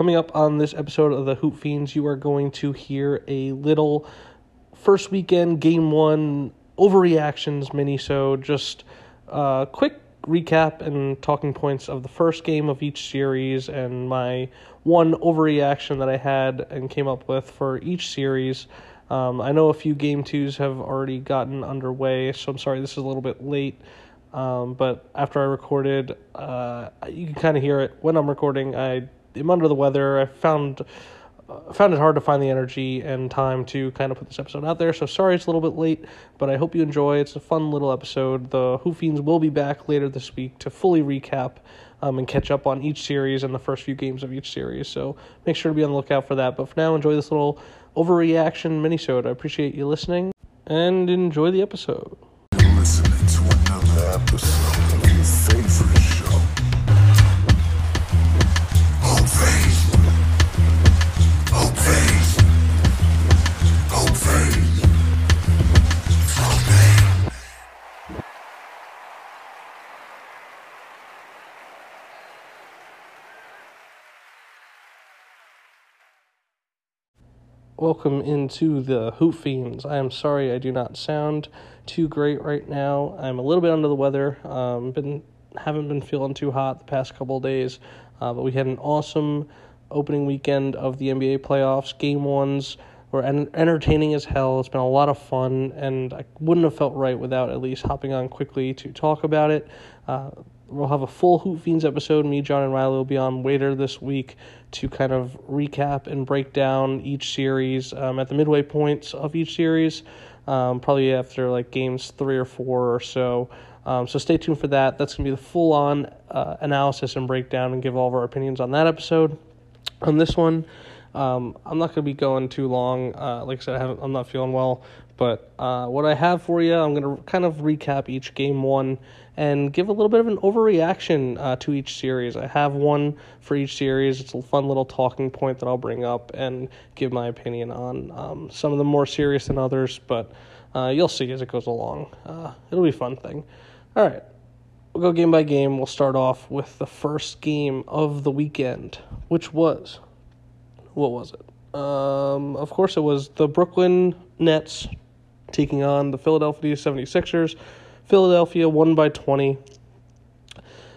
coming up on this episode of the Hoop Fiends, you are going to hear a little first weekend game one overreactions mini so just a quick recap and talking points of the first game of each series and my one overreaction that I had and came up with for each series. Um, I know a few game twos have already gotten underway, so I'm sorry this is a little bit late. Um, but after I recorded, uh, you can kind of hear it when I'm recording. I am under the weather. I found uh, found it hard to find the energy and time to kind of put this episode out there. So sorry it's a little bit late, but I hope you enjoy. It's a fun little episode. The Hoop will be back later this week to fully recap um, and catch up on each series and the first few games of each series. So make sure to be on the lookout for that. But for now, enjoy this little overreaction mini minisode. I appreciate you listening and enjoy the episode. Welcome into the Hoop Fiends. I am sorry I do not sound too great right now. I'm a little bit under the weather. Um, been haven't been feeling too hot the past couple days, uh, but we had an awesome opening weekend of the NBA playoffs. Game ones were en- entertaining as hell. It's been a lot of fun, and I wouldn't have felt right without at least hopping on quickly to talk about it. Uh, we'll have a full Hoop Fiends episode. Me, John, and Riley will be on later this week to kind of recap and break down each series um, at the midway points of each series, um, probably after like games three or four or so. Um, so stay tuned for that. That's going to be the full on uh, analysis and breakdown and give all of our opinions on that episode. On this one, um, I'm not going to be going too long. Uh, like I said, I I'm not feeling well. But uh, what I have for you, I'm going to kind of recap each game one and give a little bit of an overreaction uh, to each series. I have one for each series. It's a fun little talking point that I'll bring up and give my opinion on. Um, some of them more serious than others, but uh, you'll see as it goes along. Uh, it'll be a fun thing. All right. We'll go game by game. We'll start off with the first game of the weekend, which was what was it? Um, of course, it was the Brooklyn Nets taking on the Philadelphia 76ers. Philadelphia won by 20.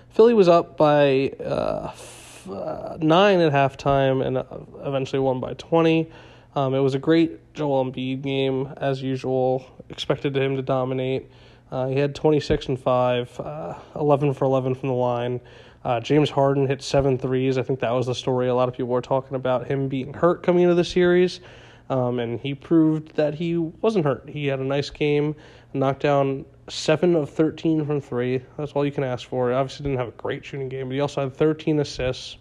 Philly was up by uh, f- uh, 9 at halftime and uh, eventually won by 20. Um, it was a great Joel Embiid game, as usual. Expected him to dominate. Uh, he had 26 and 5, uh, 11 for 11 from the line. Uh, James Harden hit seven threes. I think that was the story. A lot of people were talking about him being hurt coming into the series, um, and he proved that he wasn't hurt. He had a nice game, knocked down seven of 13 from three. That's all you can ask for. Obviously didn't have a great shooting game, but he also had 13 assists.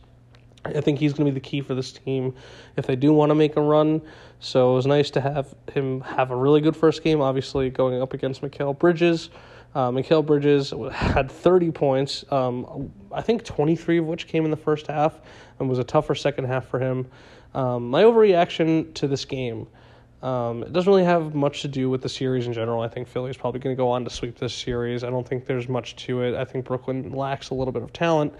I think he's going to be the key for this team if they do want to make a run. So it was nice to have him have a really good first game, obviously going up against Mikal Bridges. Uh, Bridges had 30 points, um, I think 23 of which came in the first half, and was a tougher second half for him. Um, my overreaction to this game, um, it doesn't really have much to do with the series in general. I think Philly's probably going to go on to sweep this series. I don't think there's much to it. I think Brooklyn lacks a little bit of talent.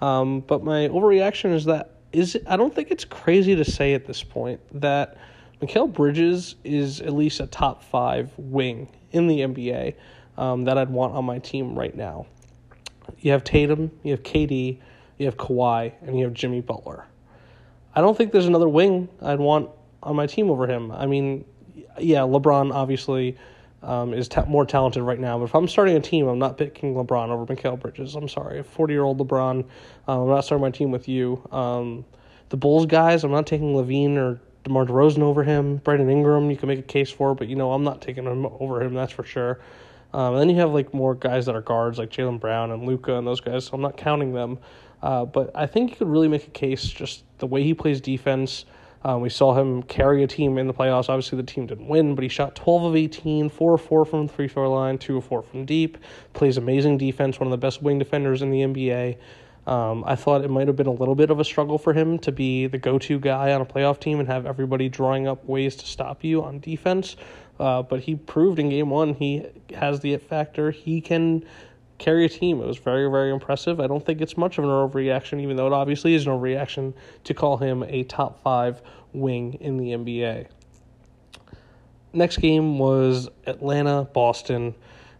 Um, but my overreaction is that is I don't think it's crazy to say at this point that Mikal Bridges is at least a top five wing in the NBA um, that I'd want on my team right now. You have Tatum, you have KD, you have Kawhi, and you have Jimmy Butler. I don't think there's another wing I'd want on my team over him. I mean, yeah, LeBron obviously um, is ta- more talented right now, but if I'm starting a team, I'm not picking LeBron over Mikal Bridges. I'm sorry, 40 year old LeBron. Um, I'm not starting my team with you. Um, the Bulls guys, I'm not taking LaVine or DeMar DeRozan over him. Brandon Ingram, you can make a case for, but you know I'm not taking him over him. That's for sure. Um, and then you have like more guys that are guards like Jaylen Brown and Luka and those guys. So I'm not counting them. Uh, but I think you could really make a case just the way he plays defense. Um, we saw him carry a team in the playoffs. Obviously, the team didn't win, but he shot 12 of 18, 4 of 4 from the free throw line, 2 of 4 from deep. Plays amazing defense, one of the best wing defenders in the NBA. Um, I thought it might have been a little bit of a struggle for him to be the go to guy on a playoff team and have everybody drawing up ways to stop you on defense. Uh, but he proved in game one he has the it factor. He can carry a team. It was very, very impressive. I don't think it's much of an overreaction, even though it obviously is an overreaction to call him a top five wing in the NBA. Next game was Atlanta Boston.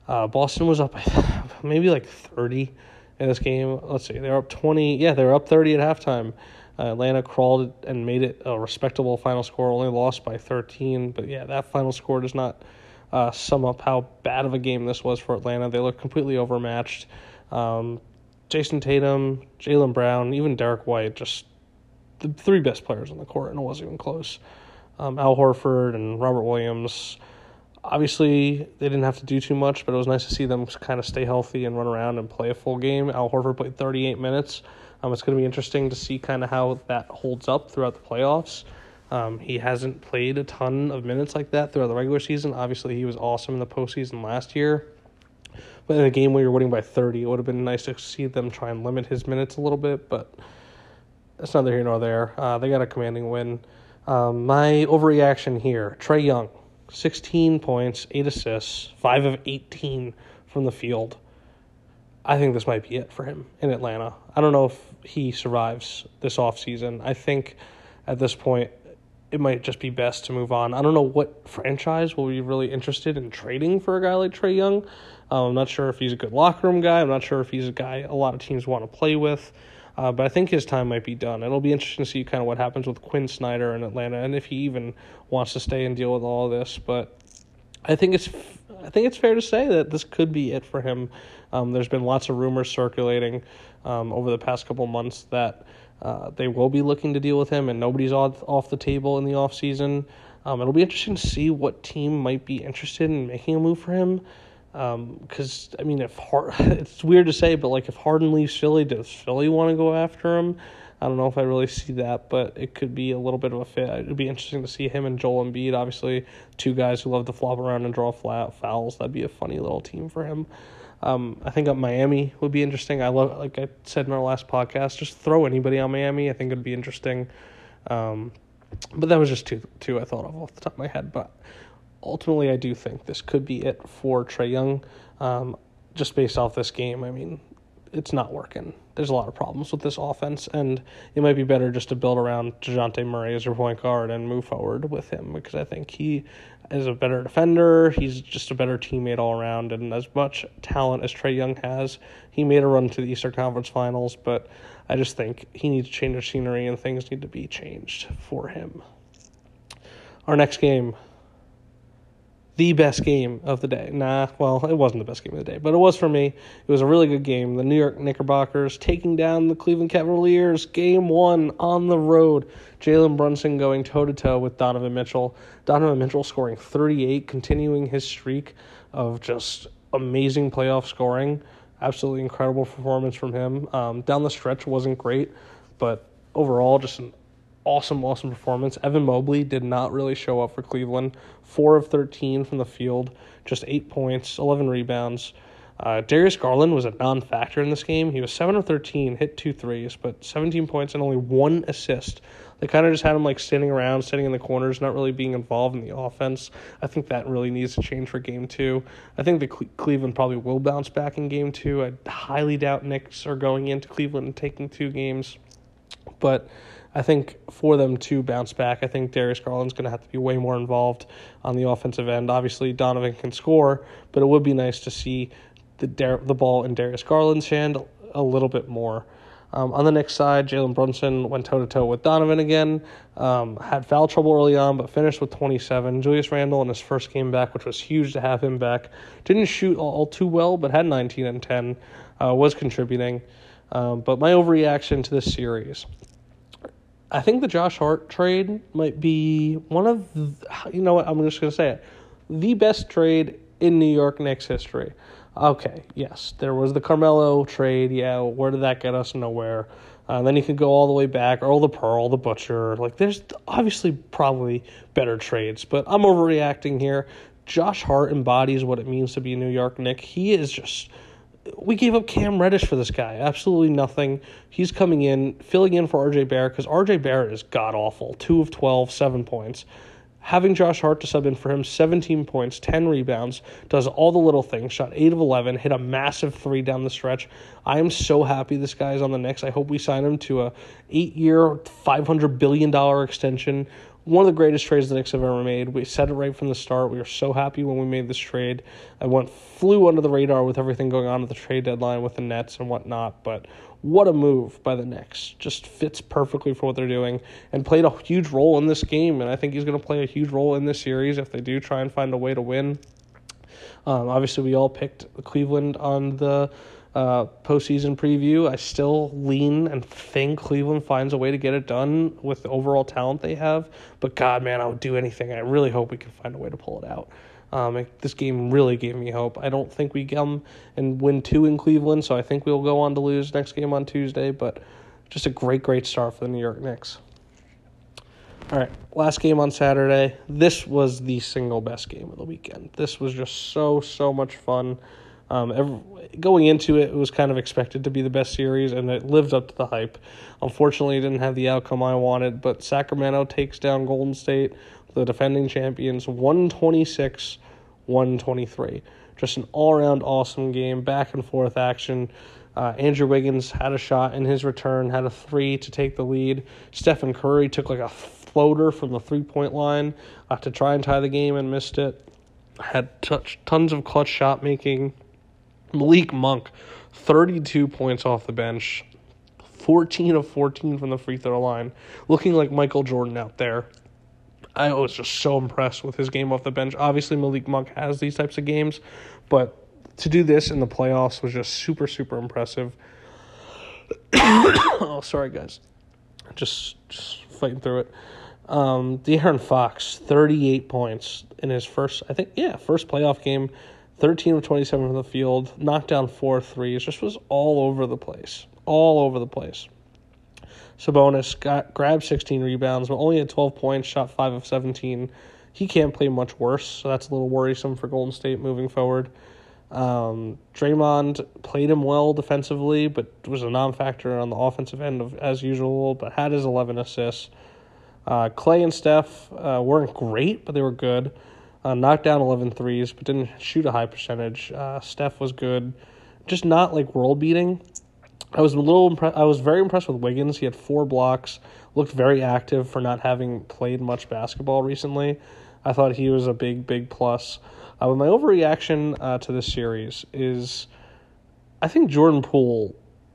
Uh, Boston was up maybe like 30 in this game. Let's see, they were up 20. Yeah, they were up 30 at halftime. Uh, Atlanta crawled and made it a respectable final score, only lost by 13. But yeah, that final score does not uh, sum up how bad of a game this was for Atlanta. They looked completely overmatched. Um, Jayson Tatum, Jaylen Brown, even Derrick White, just the three best players on the court, and it wasn't even close. Um, Al Horford and Robert Williams. Obviously, they didn't have to do too much, but it was nice to see them kind of stay healthy and run around and play a full game. Al Horford played 38 minutes. Um, it's going to be interesting to see kind of how that holds up throughout the playoffs. Um, he hasn't played a ton of minutes like that throughout the regular season. Obviously, he was awesome in the postseason last year. But in a game where you're winning by 30, it would have been nice to see them try and limit his minutes a little bit, but that's neither here nor there. Uh, they got a commanding win. Um, my overreaction here Trae Young, 16 points, 8 assists, 5 of 18 from the field. I think this might be it for him in Atlanta. I don't know if he survives this offseason. I think at this point, it might just be best to move on. I don't know what franchise will be really interested in trading for a guy like Trae Young. Um, I'm not sure if he's a good locker room guy. I'm not sure if he's a guy a lot of teams want to play with. Uh, but I think his time might be done. It'll be interesting to see kind of what happens with Quin Snyder in Atlanta and if he even wants to stay and deal with all of this. But I think it's I think it's fair to say that this could be it for him. Um, there's been lots of rumors circulating um, over the past couple months that uh, they will be looking to deal with him, and nobody's off, the table in the offseason. Um, it'll be interesting to see what team might be interested in making a move for him. Because um, I mean, if Hard- it's weird to say, but like if Harden leaves Philly, does Philly want to go after him? I don't know if I really see that, but it could be a little bit of a fit. It'd be interesting to see him and Joel Embiid. Obviously, two guys who love to flop around and draw flat fouls. That'd be a funny little team for him. Um, I think Miami would be interesting. I love, like I said in our last podcast, just throw anybody on Miami. I think it'd be interesting. Um, but that was just two two I thought of off the top of my head. But ultimately, I do think this could be it for Trae Young. Um, just based off this game, I mean, it's not working. There's a lot of problems with this offense, and it might be better just to build around Dejounte Murray as your point guard and move forward with him because I think he is a better defender. He's just a better teammate all around, and as much talent as Trae Young has, he made a run to the Eastern Conference Finals, but I just think he needs to change the scenery and things need to be changed for him. Our next game the best game of the day. Nah, well, it wasn't the best game of the day, but it was for me. It was a really good game. The New York Knickerbockers taking down the Cleveland Cavaliers. Game one on the road. Jalen Brunson going toe to toe with Donovan Mitchell. Donovan Mitchell scoring 38, continuing his streak of just amazing playoff scoring. Absolutely incredible performance from him. Um, down the stretch wasn't great, but overall, just an awesome, awesome performance. Evan Mobley did not really show up for Cleveland. Four of 13 from the field, just eight points, 11 rebounds. Uh, Darius Garland was a non factor in this game. He was 7 of 13, hit two threes, but 17 points and only one assist. They kind of just had him like standing around, sitting in the corners, not really being involved in the offense. I think that really needs to change for game two. I think the Cle- Cleveland probably will bounce back in game two. I highly doubt Knicks are going into Cleveland and taking two games. But I think for them to bounce back, I think Darius Garland's going to have to be way more involved on the offensive end. Obviously, Donovan can score, but it would be nice to see the Dar- the ball in Darius Garland's hand a little bit more. Um, on the next side, Jalen Brunson went toe to toe with Donovan again. Um, had foul trouble early on, but finished with 27. Julius Randle in his first game back, which was huge to have him back. Didn't shoot all, too well, but had 19 and 10. Uh, was contributing. Um, but my overreaction to this series I think the Josh Hart trade might be one of the, you know what I'm just going to say it the best trade in New York Knicks history. Okay, yes, there was the Carmelo trade. Yeah, where did that get us? Nowhere. Uh, then you can go all the way back, Earl the Pearl, the Butcher. Like, there's obviously probably better trades, but I'm overreacting here. Josh Hart embodies what it means to be a New York Knick. He is just we gave up Cam Reddish for this guy. Absolutely nothing. He's coming in, filling in for RJ Barrett because RJ Barrett is god awful. Two of 12, seven points. having Josh Hart to sub in for him, 17 points, 10 rebounds, does all the little things, shot 8 of 11, hit a massive 3 down the stretch. I am so happy this guy is on the Knicks. I hope we sign him to a 8-year, $500 billion extension. One of the greatest trades the Knicks have ever made. We said it right from the start. We were so happy when we made this trade. I went flew under the radar with everything going on at the trade deadline with the Nets and whatnot, but what a move by the Knicks. Just fits perfectly for what they're doing and played a huge role in this game. And I think he's going to play a huge role in this series if they do try and find a way to win. Um, obviously, we all picked Cleveland on the uh, postseason preview. I still lean and think Cleveland finds a way to get it done with the overall talent they have. But God, man, I would do anything. I really hope we can find a way to pull it out. Um, it, this game really gave me hope. I don't think we come and win two in Cleveland, so I think we'll go on to lose next game on Tuesday. But just a great, great start for the New York Knicks. All right, last game on Saturday. This was the single best game of the weekend. This was just so, so much fun. Um, every, going into it, it was kind of expected to be the best series, and it lived up to the hype. Unfortunately, it didn't have the outcome I wanted, but Sacramento takes down Golden State, the defending champions, 126 123. Just an all around awesome game, back and forth action. Uh, Andrew Wiggins had a shot in his return, had a three to take the lead. Stephen Curry took like a floater from the three point line uh, to try and tie the game and missed it. Had touch, tons of clutch shot making. Malik Monk, 32 points off the bench, 14 of 14 from the free throw line, looking like Michael Jordan out there. I was just so impressed with his game off the bench. Obviously, Malik Monk has these types of games, but to do this in the playoffs was just super, super impressive. oh, sorry, guys. Just, just fighting through it. Um, De'Aaron Fox, 38 points in his first, I think, yeah, first playoff game. 13 of 27 from the field, knocked down four threes, just was all over the place. All over the place. Sabonis got grabbed 16 rebounds, but only had 12 points, shot 5 of 17. He can't play much worse, so that's a little worrisome for Golden State moving forward. Um, Draymond played him well defensively, but was a non-factor on the offensive end of as usual. But had his 11 assists. Uh, Clay and Steph uh, weren't great, but they were good. Uh, knocked down 11 threes, but didn't shoot a high percentage. Uh, Steph was good, just not like world beating. I was a little impre- I was very impressed with Wiggins. He had four blocks, looked very active for not having played much basketball recently. I thought he was a big, big plus. Uh, my overreaction uh, to this series is I think Jordan Poole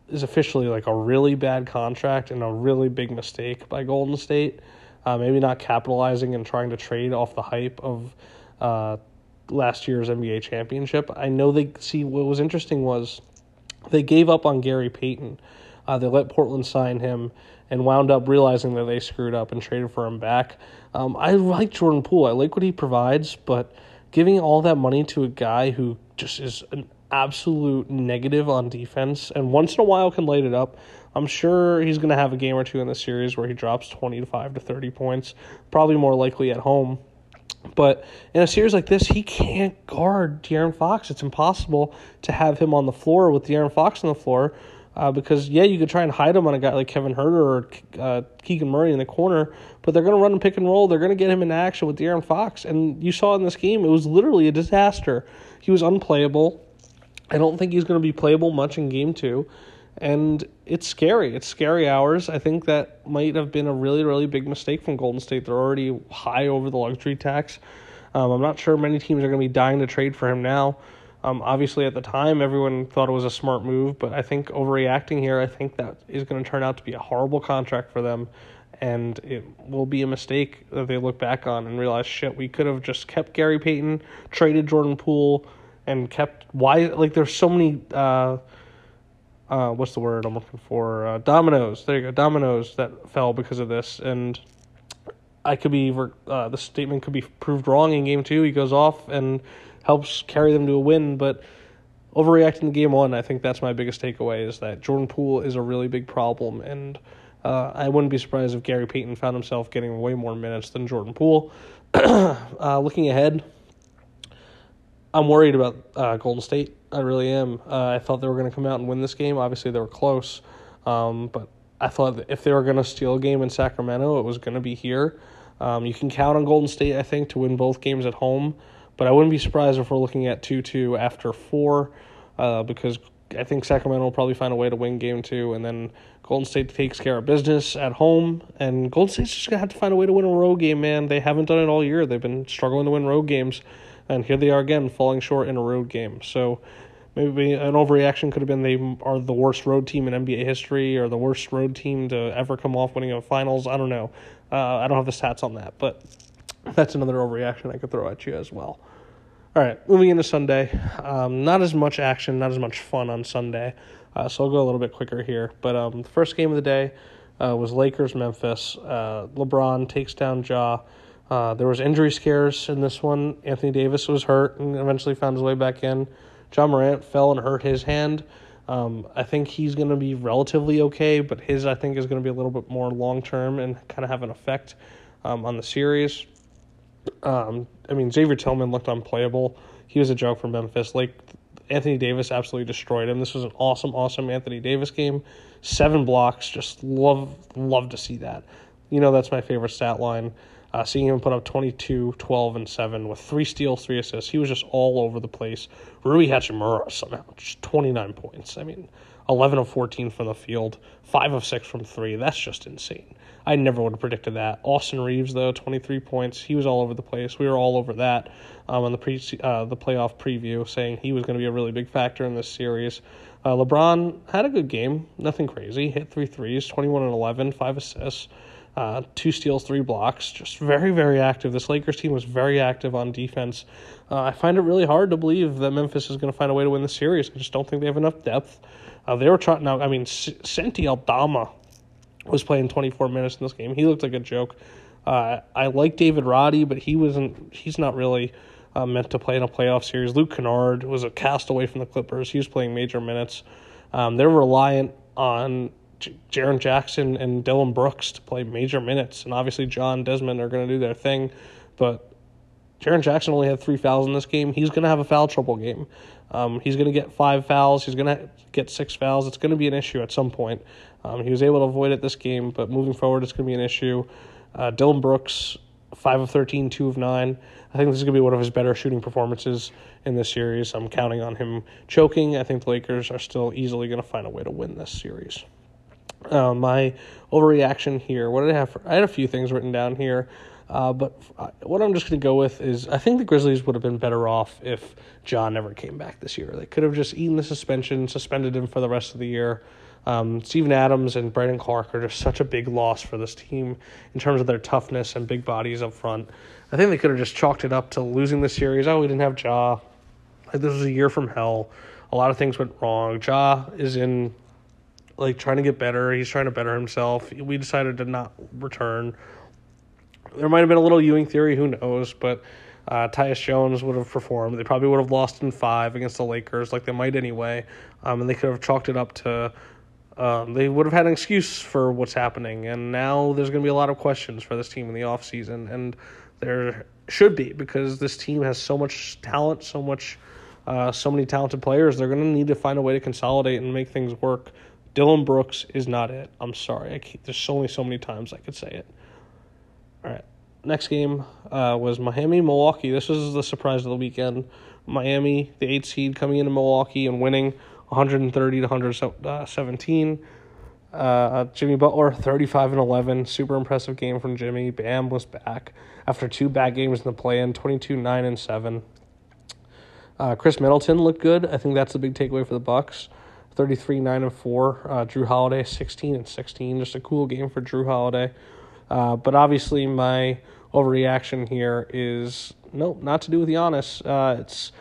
is officially like a really bad contract and a really big mistake by Golden State. Uh, maybe not capitalizing and trying to trade off the hype of uh, last year's NBA championship. I know they see what was interesting was they gave up on Gary Payton. Uh, they let Portland sign him and wound up realizing that they screwed up and traded for him back. Um, I like Jordan Poole. I like what he provides, but giving all that money to a guy who just is an absolute negative on defense and once in a while can light it up. I'm sure he's going to have a game or two in the series where he drops 25 to 30 points, probably more likely at home. But in a series like this, he can't guard De'Aaron Fox. It's impossible to have him on the floor with De'Aaron Fox on the floor uh, because, yeah, you could try and hide him on a guy like Kevin Huerter or uh, Keegan Murray in the corner, but they're going to run and pick and roll. They're going to get him in action with De'Aaron Fox. And you saw in this game, it was literally a disaster. He was unplayable. I don't think he's going to be playable much in game two. And it's scary. It's scary hours. I think that might have been a really, really big mistake from Golden State. They're already high over the luxury tax. Um, I'm not sure many teams are going to be dying to trade for him now. Um, obviously, at the time, everyone thought it was a smart move, but I think overreacting here, I think that is going to turn out to be a horrible contract for them, and it will be a mistake that they look back on and realize, shit, we could have just kept Gary Payton, traded Jordan Poole, and kept why like there's so many. Uh, uh, what's the word I'm looking for? Uh, dominoes. There you go, dominoes that fell because of this, and I could be uh, the statement could be proved wrong in game two. He goes off and helps carry them to a win, but overreacting to game one, I think that's my biggest takeaway is that Jordan Poole is a really big problem, and uh, I wouldn't be surprised if Gary Payton found himself getting way more minutes than Jordan Poole. uh, looking ahead, I'm worried about uh, Golden State. I really am. Uh, I thought they were going to come out and win this game. Obviously, they were close, um, but I thought if they were going to steal a game in Sacramento, it was going to be here. Um, you can count on Golden State, I think, to win both games at home, but I wouldn't be surprised if we're looking at 2 2 after four, uh, because I think Sacramento will probably find a way to win game two, and then Golden State takes care of business at home, and Golden State's just gonna have to find a way to win a road game, man. They haven't done it all year. They've been struggling to win road games, and here they are again, falling short in a road game. So maybe an overreaction could have been they are the worst road team in NBA history, or the worst road team to ever come off winning a finals. I don't know. Uh, I don't have the stats on that, but that's another overreaction I could throw at you as well. All right, moving into Sunday. Um, not as much action, not as much fun on Sunday, uh, so I'll go a little bit quicker here. But um, the first game of the day uh, was Lakers Memphis. Uh, LeBron takes down Ja. Uh, there was injury scares in this one. Anthony Davis was hurt and eventually found his way back in. Ja Morant fell and hurt his hand. Um, I think he's going to be relatively okay, but his I think is going to be a little bit more long term and kind of have an effect um, on the series. Um, I mean, Xavier Tillman looked unplayable. He was a joke for Memphis. Like Anthony Davis absolutely destroyed him. This was an awesome, awesome Anthony Davis game. Seven blocks. Just love, love to see that. You know, that's my favorite stat line. Uh, seeing him put up 22, 12, and 7 with three steals, three assists. He was just all over the place. Rui Hachimura somehow, just 29 points. I mean, 11 of 14 from the field, 5 of 6 from 3. That's just insane. I never would have predicted that. Austin Reaves, though, 23 points. He was all over the place. We were all over that um, on the pre uh, the playoff preview, saying he was going to be a really big factor in this series. Uh, LeBron had a good game, nothing crazy. Hit three threes, 21 and 11, five assists, uh, two steals, three blocks. Just very, very active. This Lakers team was very active on defense. Uh, I find it really hard to believe that Memphis is going to find a way to win the series. I just don't think they have enough depth. Uh, they were trying now. I mean, Santi Aldama was playing 24 minutes in this game. He looked like a joke. Uh, I like David Roddy, but he wasn't. He's not really uh, meant to play in a playoff series. Luke Kennard was a castaway from the Clippers. He was playing major minutes. Um, they're reliant on J- Jaren Jackson and Dillon Brooks to play major minutes, and obviously John Desmond are going to do their thing. But Jaren Jackson only had three fouls in this game. He's going to have a foul trouble game. Um, he's going to get five fouls. He's going to get six fouls. It's going to be an issue at some point. Um, he was able to avoid it this game, but moving forward, it's going to be an issue. Uh, Dillon Brooks, 5 of 13, 2 of 9. I think this is going to be one of his better shooting performances in this series. I'm counting on him choking. I think the Lakers are still easily going to find a way to win this series. Uh, my overreaction here, what did I have? For, I had a few things written down here. Uh, but what I'm just going to go with is I think the Grizzlies would have been better off if Ja never came back this year. They could have just eaten the suspension, suspended him for the rest of the year. Um, Steven Adams and Brandon Clarke are just such a big loss for this team in terms of their toughness and big bodies up front. I think they could have just chalked it up to losing the series. Oh, we didn't have Ja. Like, this was a year from hell. A lot of things went wrong. Ja is in like trying to get better. He's trying to better himself. We decided to not return. There might have been a little Ewing theory, who knows, but uh, Tyus Jones would have performed. They probably would have lost in five against the Lakers, like they might anyway. Um, and they could have chalked it up to um, they would have had an excuse for what's happening. And now there's going to be a lot of questions for this team in the offseason. And there should be because this team has so much talent, so much, uh, so many talented players. They're going to need to find a way to consolidate and make things work. Dillon Brooks is not it. I'm sorry. There's only so many times I could say it. All right. Next game uh, was Miami Milwaukee. This was the surprise of the weekend. Miami, the eight seed, coming into Milwaukee and winning 130 to 117. Uh, Jimmy Butler, 35 and 11. Super impressive game from Jimmy. Bam was back after two bad games in the play in, 22 9 and 7. Uh, Khris Middleton looked good. I think that's the big takeaway for the Bucks. 33 9 and 4. Uh, Jrue Holiday, 16 and 16. Just a cool game for Jrue Holiday. Uh, but obviously, my overreaction here is no, not to do with Giannis. Uh, it's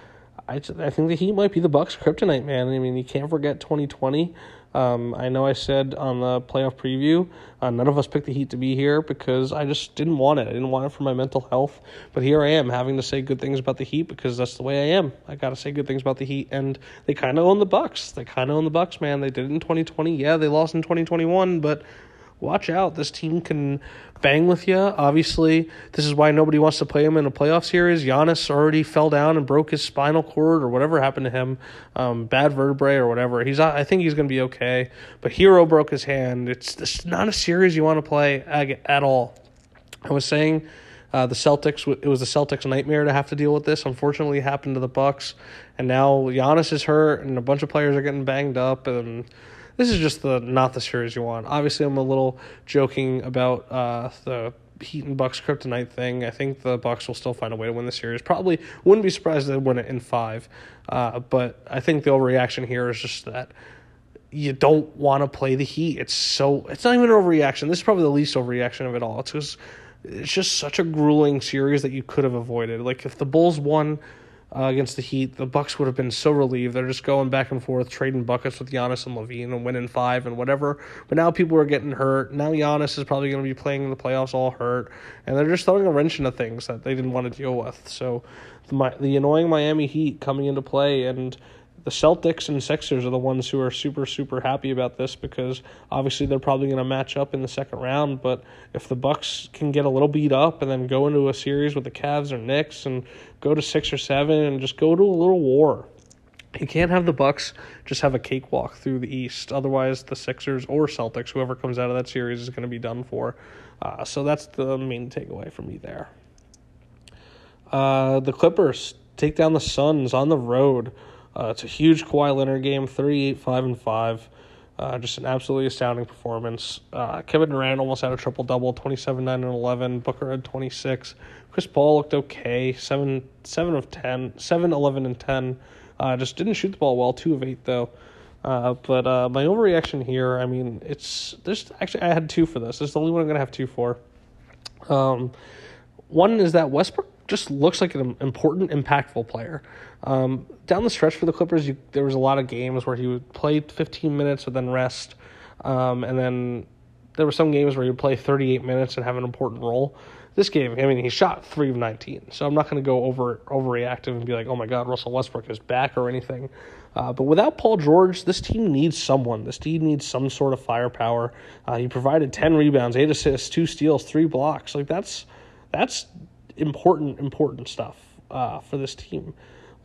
I, I think the Heat might be the Bucks' kryptonite, man. I mean, you can't forget 2020. Um, I know I said on the playoff preview, uh, none of us picked the Heat to be here because I just didn't want it. I didn't want it for my mental health. But here I am having to say good things about the Heat because that's the way I am. I got to say good things about the Heat, and they kind of own the Bucks. They kind of own the Bucks, man. They did it in 2020. Yeah, they lost in 2021, but watch out. This team can bang with you. Obviously, this is why nobody wants to play him in a playoff series. Giannis already fell down and broke his spinal cord or whatever happened to him, um, bad vertebrae or whatever. He's I think he's going to be okay. But Herro broke his hand. It's, not a series you want to play at all. I was saying uh, the Celtics. It was the Celtics' nightmare to have to deal with this. Unfortunately, it happened to the Bucks, and now Giannis is hurt, and a bunch of players are getting banged up, and this is just the not the series you want. Obviously, I'm a little joking about uh, the Heat and Bucks kryptonite thing. I think the Bucks will still find a way to win the series. Probably wouldn't be surprised if they win it in five, uh, but I think the overreaction here is just that you don't want to play the Heat. It's so it's not even an overreaction. This is probably the least overreaction of it all. It's just it's just such a grueling series that you could have avoided. Like if the Bulls won uh, against the Heat, the Bucks would have been so relieved. They're just going back and forth, trading buckets with Giannis and LaVine, and winning five and whatever. But now people are getting hurt. Now Giannis is probably going to be playing in the playoffs all hurt, and they're just throwing a wrench into things that they didn't want to deal with. So the, the annoying Miami Heat coming into play and the Celtics and Sixers are the ones who are super, super happy about this because obviously they're probably going to match up in the second round. But if the Bucks can get a little beat up and then go into a series with the Cavs or Knicks and go to six or seven and just go to a little war, you can't have the Bucks just have a cakewalk through the East. Otherwise, the Sixers or Celtics, whoever comes out of that series, is going to be done for. Uh, so that's the main takeaway for me there. Uh, the Clippers take down the Suns on the road. Uh, it's a huge Kawhi Leonard game, 38 5 and 5. Uh, just an absolutely astounding performance. Uh, Kevin Durant almost had a triple double, 27 9 and 11. Booker had 26. Chris Paul looked okay, 7, 7 of 10, 7 11 and 10. Uh, just didn't shoot the ball well, 2 of 8 though. Uh, but uh, my overreaction here, I mean, it's there's actually I had two for this. This is the only one I'm gonna have two for. Um, one is that Westbrook just looks like an important, impactful player. Um, down the stretch for the Clippers, you, there was a lot of games where he would play 15 minutes and then rest, um, and then there were some games where he would play 38 minutes and have an important role. This game, I mean, he shot three of 19, so I'm not going to go over overreactive and be like, "Oh my God, Russell Westbrook is back" or anything. Uh, but without Paul George, this team needs someone. This team needs some sort of firepower. Uh, he provided 10 rebounds, eight assists, two steals, three blocks. Like that's that's important, important stuff uh, for this team.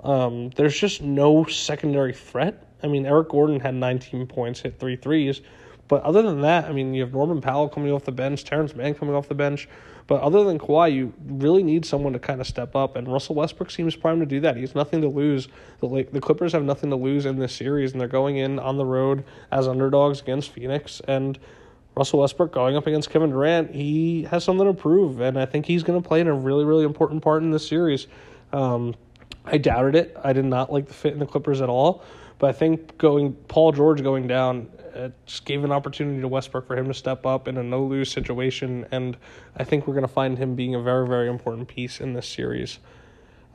Um, there's just no secondary threat. I mean, Eric Gordon had 19 points, hit three threes. But other than that, I mean, you have Norman Powell coming off the bench, Terance Mann coming off the bench. But other than Kawhi, you really need someone to kind of step up. And Russell Westbrook seems primed to do that. He has nothing to lose. The, the Clippers have nothing to lose in this series, and they're going in on the road as underdogs against Phoenix. And Russell Westbrook going up against Kevin Durant, he has something to prove, and I think he's going to play in a really, really important part in this series. Um, I doubted it. I did not like the fit in the Clippers at all, but I think going Paul George going down uh, just gave an opportunity to Westbrook for him to step up in a no lose situation, and I think we're going to find him being a very, very important piece in this series.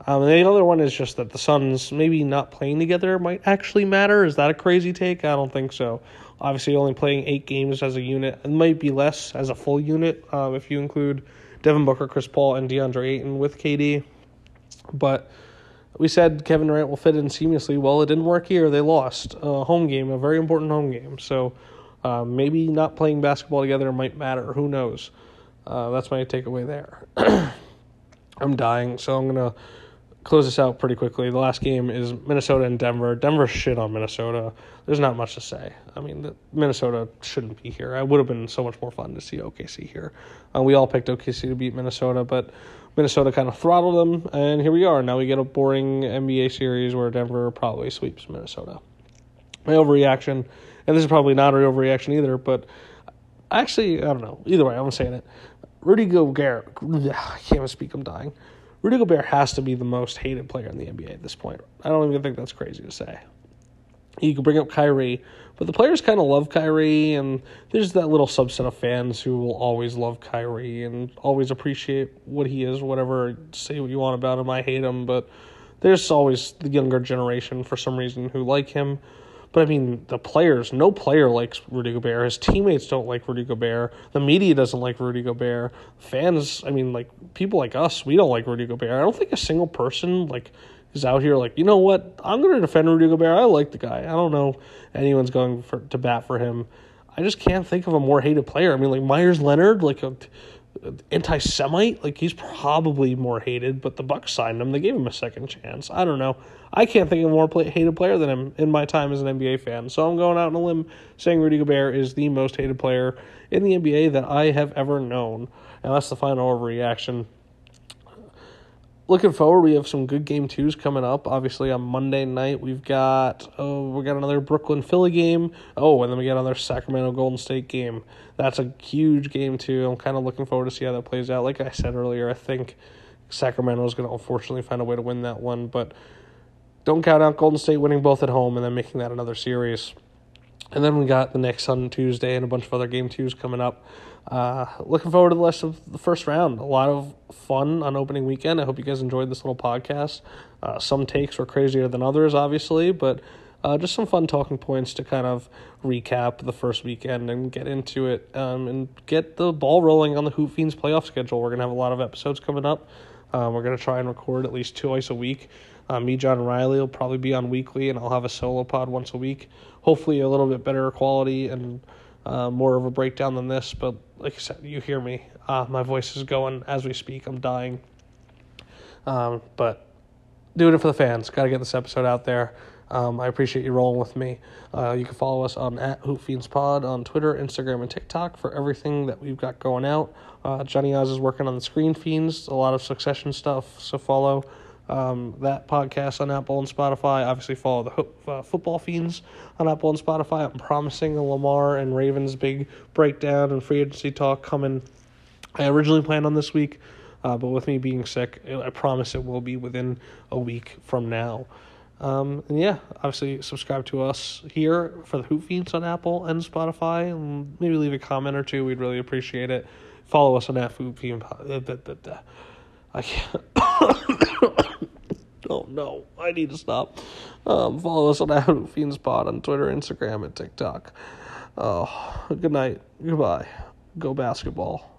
Um, and the other one is just that the Suns maybe not playing together might actually matter. Is that a crazy take? I don't think so. Obviously, only playing eight games as a unit. It might be less as a full unit um, if you include Devin Booker, Chris Paul, and DeAndre Ayton with KD. But we said Kevin Durant will fit in seamlessly. Well, it didn't work here. They lost a home game, a very important home game. So uh, maybe not playing basketball together might matter. Who knows? Uh, that's my takeaway there. I'm dying, so I'm going to close this out pretty quickly. The last game is Minnesota and Denver. Denver shit on Minnesota. There's not much to say. I mean, Minnesota shouldn't be here. It would have been so much more fun to see OKC here. Uh, we all picked OKC to beat Minnesota, but Minnesota kind of throttled them, and here we are. Now we get a boring NBA series where Denver probably sweeps Minnesota. My overreaction, and this is probably not an overreaction either, but actually, I don't know. Either way, I'm saying it. Rudy Gobert, I can't even speak, I'm dying. Rudy Gobert has to be the most hated player in the NBA at this point. I don't even think that's crazy to say. You can bring up Kyrie, but the players kind of love Kyrie, and there's that little subset of fans who will always love Kyrie and always appreciate what he is, whatever. Say what you want about him, I hate him, but there's always the younger generation for some reason who like him. But I mean, the players, no player likes Rudy Gobert. His teammates don't like Rudy Gobert. The media doesn't like Rudy Gobert. Fans, I mean, like people like us, we don't like Rudy Gobert. I don't think a single person like is out here like, you know what? I'm going to defend Rudy Gobert. I like the guy. I don't know anyone's going for, to bat for him. I just can't think of a more hated player. I mean, like Meyers Leonard, like a, anti-Semite. Like he's probably more hated, but the Bucks signed him. They gave him a second chance. I don't know. I can't think of a more play- hated player than him in my time as an NBA fan. So I'm going out on a limb saying Rudy Gobert is the most hated player in the NBA that I have ever known. And that's the final overreaction looking forward, we have some good game twos coming up. Obviously, on Monday night, we've got oh, we got another Brooklyn Philly game. Oh, and then we got another Sacramento Golden State game. That's a huge game too. I'm kind of looking forward to see how that plays out. Like I said earlier, I think Sacramento is going to unfortunately find a way to win that one, but don't count out Golden State winning both at home and then making that another series. And then we got the next on Tuesday and a bunch of other game twos coming up. Uh, looking forward to the rest of the first round. A lot of fun on opening weekend. I hope you guys enjoyed this little podcast. Uh, some takes were crazier than others, obviously, but uh, just some fun talking points to kind of recap the first weekend and get into it um, and get the ball rolling on the Hoop Fiends playoff schedule. We're going to have a lot of episodes coming up. Um, we're going to try and record at least twice a week. Uh, me, John, Riley will probably be on weekly, and I'll have a solo pod once a week. Hopefully, a little bit better quality and uh, more of a breakdown than this. But like I said, you hear me. Uh, my voice is going as we speak. I'm dying. Um, but doing it for the fans. Got to get this episode out there. Um, I appreciate you rolling with me. Uh, you can follow us on at HoopFiendsPod on Twitter, Instagram, and TikTok for everything that we've got going out. Uh, Johnny Oz is working on the Screen Fiends, a lot of Succession stuff, so follow um, that podcast on Apple and Spotify. Obviously, follow the uh, Football Fiends on Apple and Spotify. I'm promising a Lamar and Ravens big breakdown and free agency talk coming. I originally planned on this week, uh, but with me being sick, I promise it will be within a week from now. Um, and yeah, obviously subscribe to us here for the Hoop Fiends on Apple and Spotify, and maybe leave a comment or two. We'd really appreciate it. Follow us on that Hoop Fiend. I can't. oh no, I need to stop. Um, follow us on Hoop Fiends Pod on Twitter, Instagram, and TikTok. Oh, good night. Goodbye. Go basketball.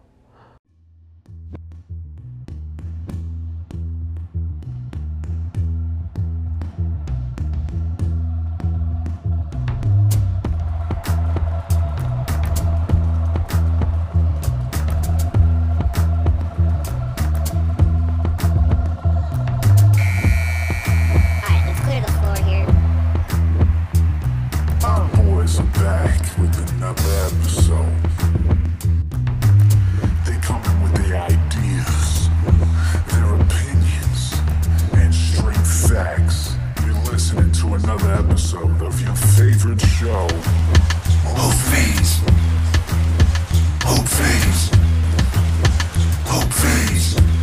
another episode of your favorite show, Hope fades. Hope fades. Hope fades.